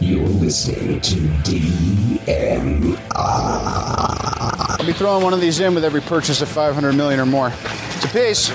You're listening to DMR. I'll be throwing one of these in with every purchase of 500 million or more. It's a piece.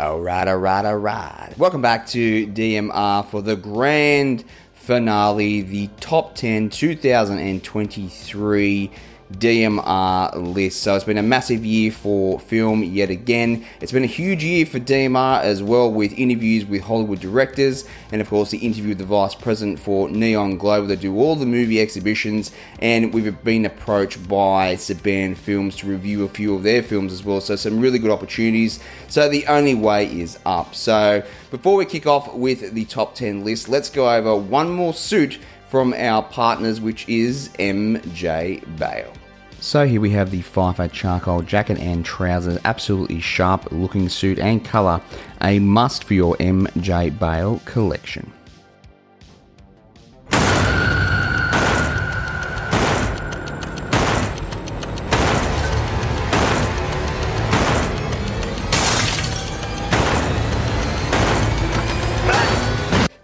Alright, alright, alright. Welcome back to DMR for the grand finale, the top 10 2023 DMR list. So it's been a massive year for film yet again. It's been a huge year for DMR as well, with interviews with Hollywood directors, and of course, the interview with the vice president for Neon Global. They do all the movie exhibitions, and we've been approached by Saban Films to review a few of their films as well. So, some really good opportunities. So, the only way is up. So, before we kick off with the top 10 list, let's go over one more suit from our partners, which is MJ Bale. So here we have the FIFO charcoal jacket and trousers, absolutely sharp looking suit and colour, a must for your MJ Bale collection.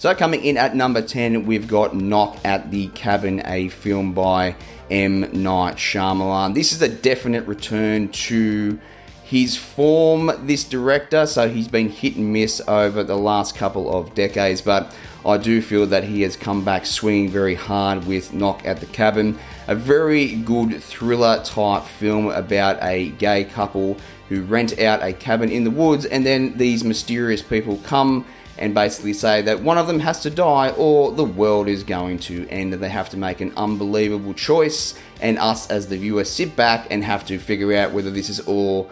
So coming in at number 10, we've got Knock at the Cabin, a film by M. Night Shyamalan. This is a definite return to his form, this director, so he's been hit and miss over the last couple of decades, but I do feel that he has come back swinging very hard with Knock at the Cabin. A very good thriller type film about a gay couple who rent out a cabin in the woods, and then these mysterious people come and basically say that one of them has to die or the world is going to end. and They have to make an unbelievable choice, and us as the viewer sit back and have to figure out whether this is all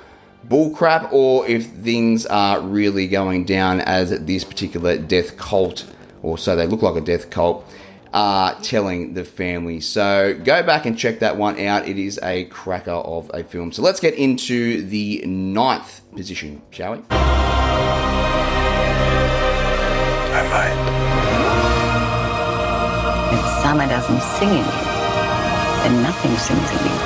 bullcrap or if things are really going down as this particular death cult, or so they look like a death cult. Are telling the family. So go back and check that one out. It is a cracker of a film. So let's get into the ninth position, shall we? I might. If summer doesn't sing in you, then nothing sings in you.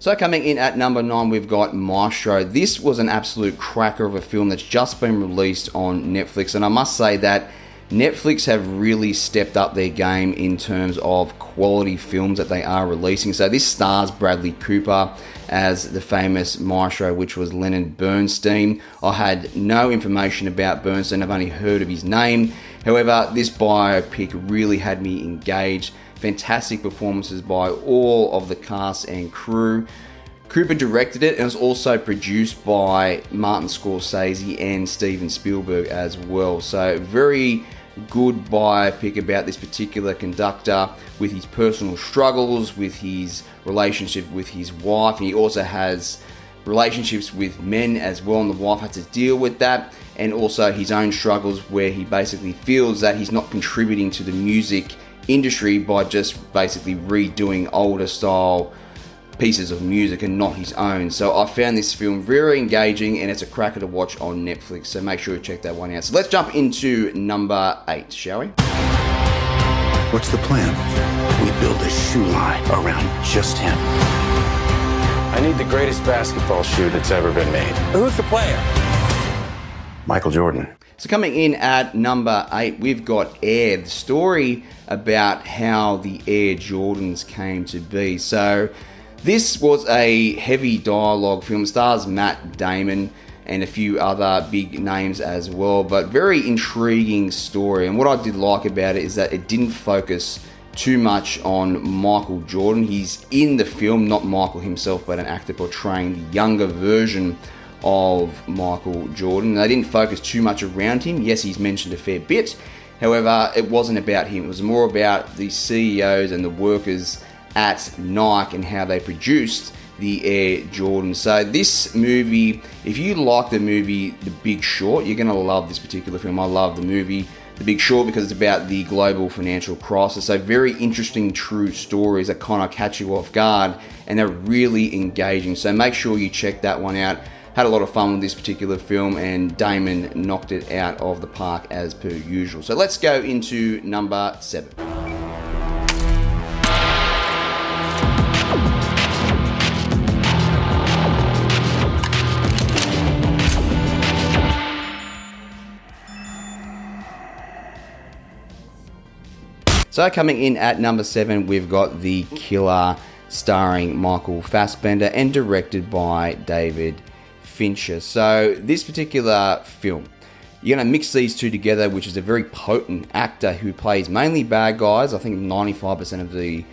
So coming in at number nine, we've got Maestro. This was an absolute cracker of a film that's just been released on Netflix, and I must say that Netflix have really stepped up their game in terms of quality films that they are releasing. So this stars Bradley Cooper as the famous maestro, which was Leonard Bernstein. I had no information about Bernstein, I've only heard of his name. However, this biopic really had me engaged. Fantastic performances by all of the cast and crew. Cooper directed it and was also produced by Martin Scorsese and Steven Spielberg as well. So, very good biopic about this particular conductor with his personal struggles, with his relationship with his wife. He also has relationships with men as well, and the wife had to deal with that, and also his own struggles where he basically feels that he's not contributing to the music industry by just basically redoing older style pieces of music and not his own. So I found this film very engaging and it's a cracker to watch on Netflix. So make sure you check that one out. So let's jump into number eight, shall we? What's the plan? We build a shoe line around just him. I need the greatest basketball shoe that's ever been made. Who's the player? Michael Jordan. So coming in at number eight, we've got Air, the story about how the Air Jordans came to be. So this was a heavy dialogue film, stars Matt Damon and a few other big names as well, but very intriguing story. And what I did like about it is that it didn't focus too much on Michael Jordan. He's in the film, not Michael himself, but an actor portraying the younger version of Michael Jordan. They didn't focus too much around him. Yes, he's mentioned a fair bit. However, it wasn't about him. It was more about the CEOs and the workers at Nike and how they produced the Air Jordan. So this movie, if you like the movie The Big Short, you're going to love this particular film. I love the movie The Big Short because it's about the global financial crisis. So very interesting, true stories that kind of catch you off guard and they're really engaging. So make sure you check that one out. Had a lot of fun with this particular film, and Damon knocked it out of the park as per usual. So let's go into number seven. So coming in at number seven, we've got The Killer, starring Michael Fassbender and directed by David Fincher. So this particular film, you're going to mix these two together, which is a very potent actor who plays mainly bad guys. I think 95% of the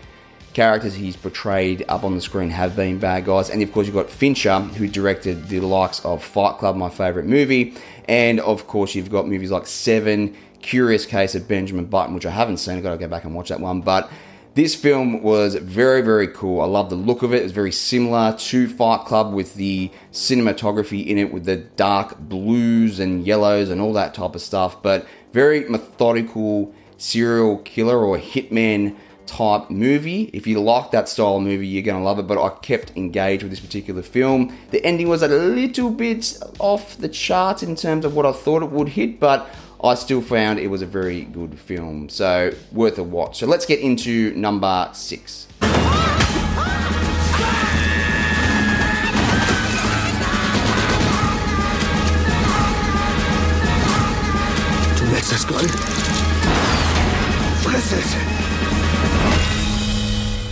characters he's portrayed up on the screen have been bad guys. And of course, you've got Fincher, who directed the likes of Fight Club, my favorite movie. And of course, you've got movies like Seven, Curious Case of Benjamin Button, which I haven't seen. I've got to go back and watch that one. But this film was very, very cool. I love the look of it. It's very similar to Fight Club with the cinematography in it, with the dark blues and yellows and all that type of stuff. But very methodical serial killer or hitman type movie. If you like that style of movie, you're going to love it. But I kept engaged with this particular film. The ending was a little bit off the charts in terms of what I thought it would hit, but I still found it was a very good film. So, worth a watch. So, let's get into number six. Let's us go. What is it?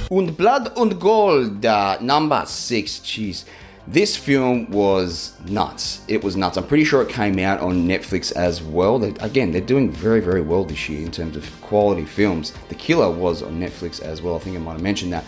Und Blood und Gold, uh, number six. Jeez. This film was nuts. It was nuts. I'm pretty sure it came out on Netflix as well. They, again, they're doing very, very well this year in terms of quality films. The Killer was on Netflix as well. I think I might have mentioned that.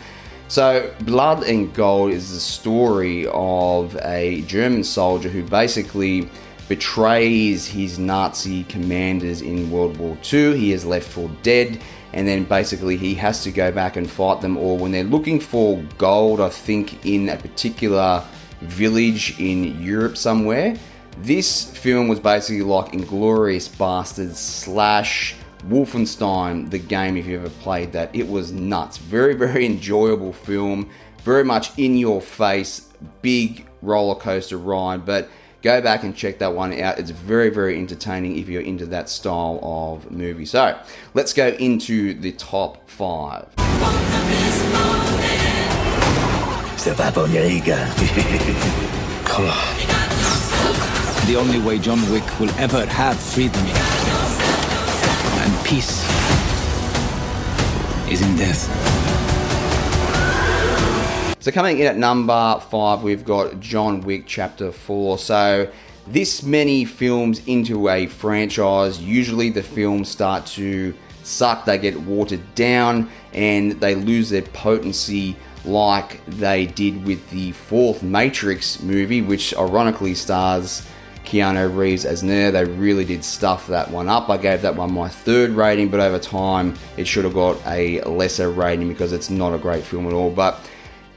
So, Blood and Gold is the story of a German soldier who basically betrays his Nazi commanders in World War II. He is left for dead, and then basically he has to go back and fight them all. When they're looking for gold, I think in a particular village in Europe somewhere, this film was basically like Inglourious Basterds slash Wolfenstein, the game, if you ever played that. It was nuts. Very, very enjoyable film. Very much in your face, big roller coaster ride. But go back and check that one out. It's very, very entertaining if you're into that style of movie. So let's go into the top five. Step up on your ego. Come on. The only way John Wick will ever have freedom and peace is in death. So coming in at number five, we've got John Wick Chapter Four. So this many films into a franchise, usually the films start to suck. They get watered down and they lose their potency, like they did with the fourth Matrix movie, which ironically stars Keanu Reeves as Neo. They really did stuff that one up. I gave that one my third rating, but over time it should have got a lesser rating because it's not a great film at all. But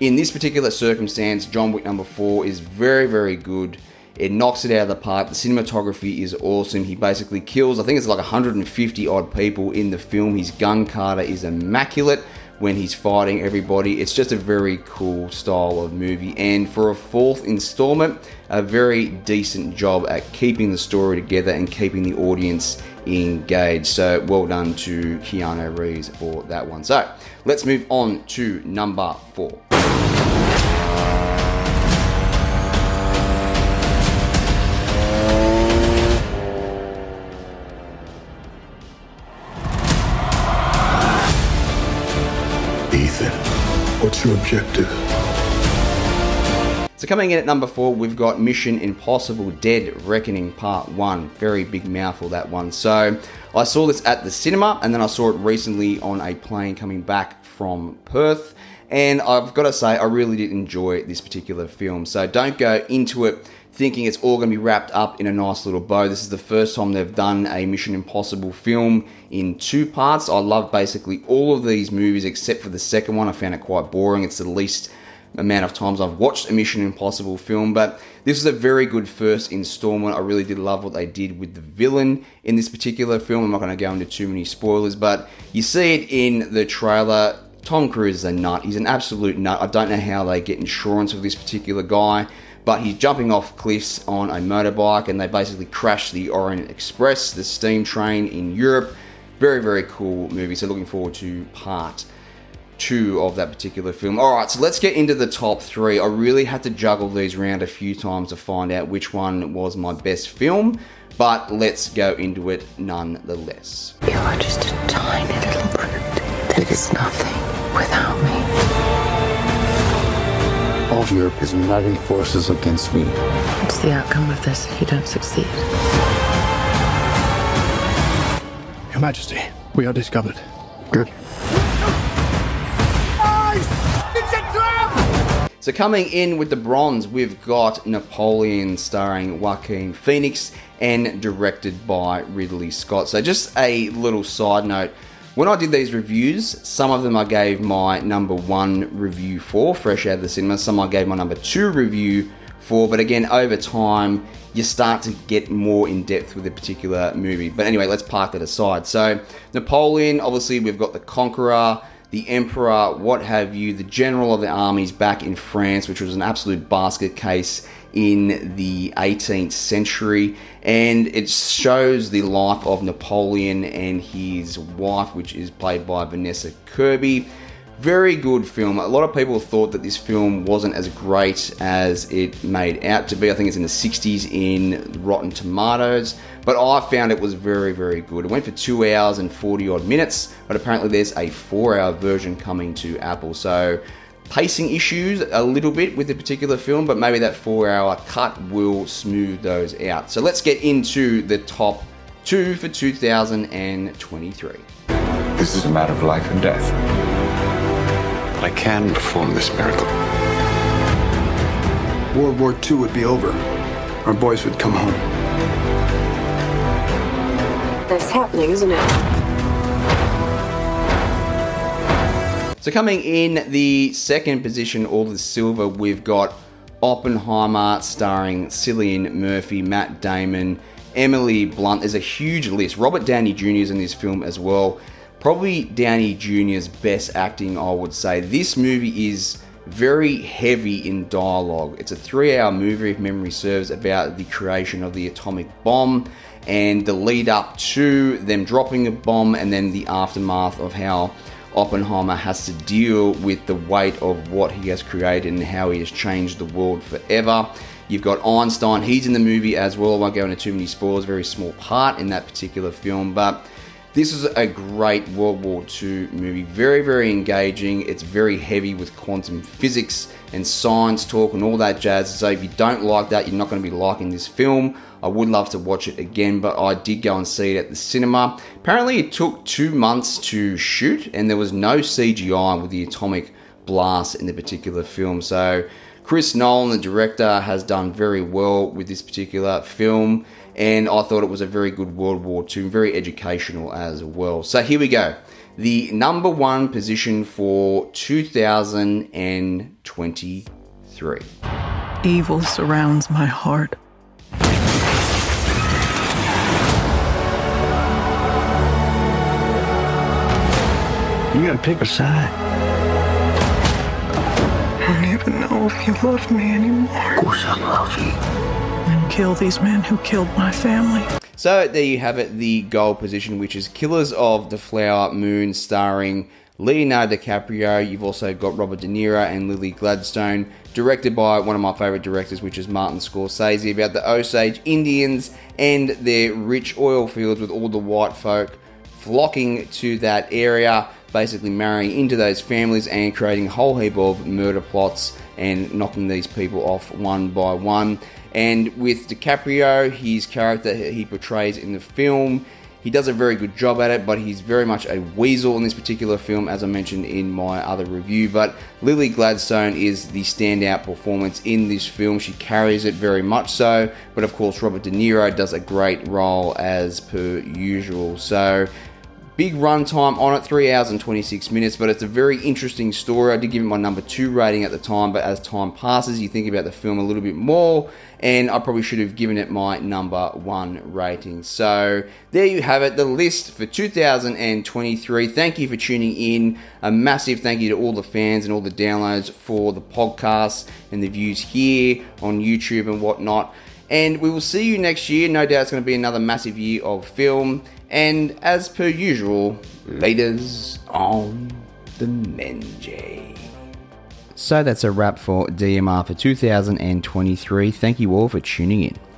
in this particular circumstance, John Wick number four is very, very good. It knocks it out of the park. The cinematography is awesome. He basically kills, I think it's like 150 odd people in the film. His gun kata is immaculate when he's fighting everybody. It's just a very cool style of movie. And for a fourth installment, a very decent job at keeping the story together and keeping the audience engaged. So well done to Keanu Reeves for that one. So let's move on to number four. What's your objective? So coming in at number four, we've got Mission Impossible Dead Reckoning Part 1. Very big mouthful, that one. So I saw this at the cinema and then I saw it recently on a plane coming back from Perth. And I've got to say, I really did enjoy this particular film. So don't go into it thinking it's all going to be wrapped up in a nice little bow. This is the first time they've done a Mission Impossible film in two parts. I love basically all of these movies except for the second one. I found it quite boring. It's the least amount of times I've watched a Mission Impossible film, but this is a very good first installment. I really did love what they did with the villain in this particular film. I'm not going to go into too many spoilers, but you see it in the trailer. Tom Cruise is a nut. He's an absolute nut. I don't know how they get insurance of this particular guy, but he's jumping off cliffs on a motorbike and they basically crash the Orient Express, the steam train in Europe. Very, very cool movie. So looking forward to part two of that particular film. All right, so let's get into the top three. I really had to juggle these around a few times to find out which one was my best film, but let's go into it nonetheless. You are just a tiny little brute. that is nothing without me. All of Europe is uniting forces against me. What's the outcome of this if you don't succeed? Your Majesty, we are discovered. Good. So coming in with the bronze, we've got Napoleon starring Joaquin Phoenix and directed by Ridley Scott. So just a little side note. When I did these reviews, some of them I gave my number one review for, fresh out of the cinema. Some I gave my number two review for, but again, over time, you start to get more in depth with a particular movie. But anyway, let's park that aside. So, Napoleon, obviously, we've got the Conqueror, the Emperor, what have you, the General of the armies back in France, which was an absolute basket case in the 18th century. And it shows the life of Napoleon and his wife, which is played by Vanessa Kirby. Very good film. A lot of people thought that this film wasn't as great as it made out to be. I think it's in the 60s in Rotten Tomatoes, but I found it was very, very good. It went for two hours and 40 odd minutes, but apparently there's a four hour version coming to Apple. So pacing issues a little bit with the particular film, but maybe that four hour cut will smooth those out. So let's get into the top two for 2023. This is a matter of life and death. But I can perform this miracle. World War II would be over. Our boys would come home. That's happening, isn't it? So coming in the second position, all the silver, we've got Oppenheimer starring Cillian Murphy, Matt Damon, Emily Blunt. There's a huge list. Robert Downey Jr. is in this film as well. Probably Downey Jr.'s best acting, I would say. This movie is very heavy in dialogue. It's a three hour movie, if memory serves, about the creation of the atomic bomb and the lead up to them dropping a bomb and then the aftermath of how Oppenheimer has to deal with the weight of what he has created and how he has changed the world forever. You've got Einstein, he's in the movie as well. I won't go into too many spoilers, very small part in that particular film, but this is a great World War II movie. Very, very engaging. It's very heavy with quantum physics and science talk and all that jazz. So if you don't like that, you're not going to be liking this film. I would love to watch it again, but I did go and see it at the cinema. Apparently, it took two months to shoot, and there was no CGI with the atomic blast in the particular film. So Chris Nolan, the director, has done very well with this particular film and I thought it was a very good World War II, very educational as well. So here we go. The number one position for 2023. Evil surrounds my heart. You gotta pick a side. I don't even know if you love me anymore. Of course I love you. Kill these men who killed my family. So there you have it, the goal position, which is Killers of the Flower Moon, starring Leonardo DiCaprio. You've also got Robert De Niro and Lily Gladstone, directed by one of my favorite directors, which is Martin Scorsese, about the Osage Indians and their rich oil fields with all the white folk flocking to that area, basically marrying into those families and creating a whole heap of murder plots and knocking these people off one by one. And with DiCaprio, his character he portrays in the film, he does a very good job at it, but he's very much a weasel in this particular film, as I mentioned in my other review. But Lily Gladstone is the standout performance in this film. She carries it very much so. But of course, Robert De Niro does a great role as per usual. So Big runtime on it, 3 hours and 26 minutes, but it's a very interesting story. I did give it my number two rating at the time, but as time passes, you think about the film a little bit more, and I probably should have given it my number one rating. So there you have it, the list for 2023. Thank you for tuning in. A massive thank you to all the fans and all the downloads for the podcast and the views here on YouTube and whatnot. And we will see you next year. No doubt it's going to be another massive year of film. And as per usual, laters on the Menjay. So that's a wrap for DMR for 2023. Thank you all for tuning in.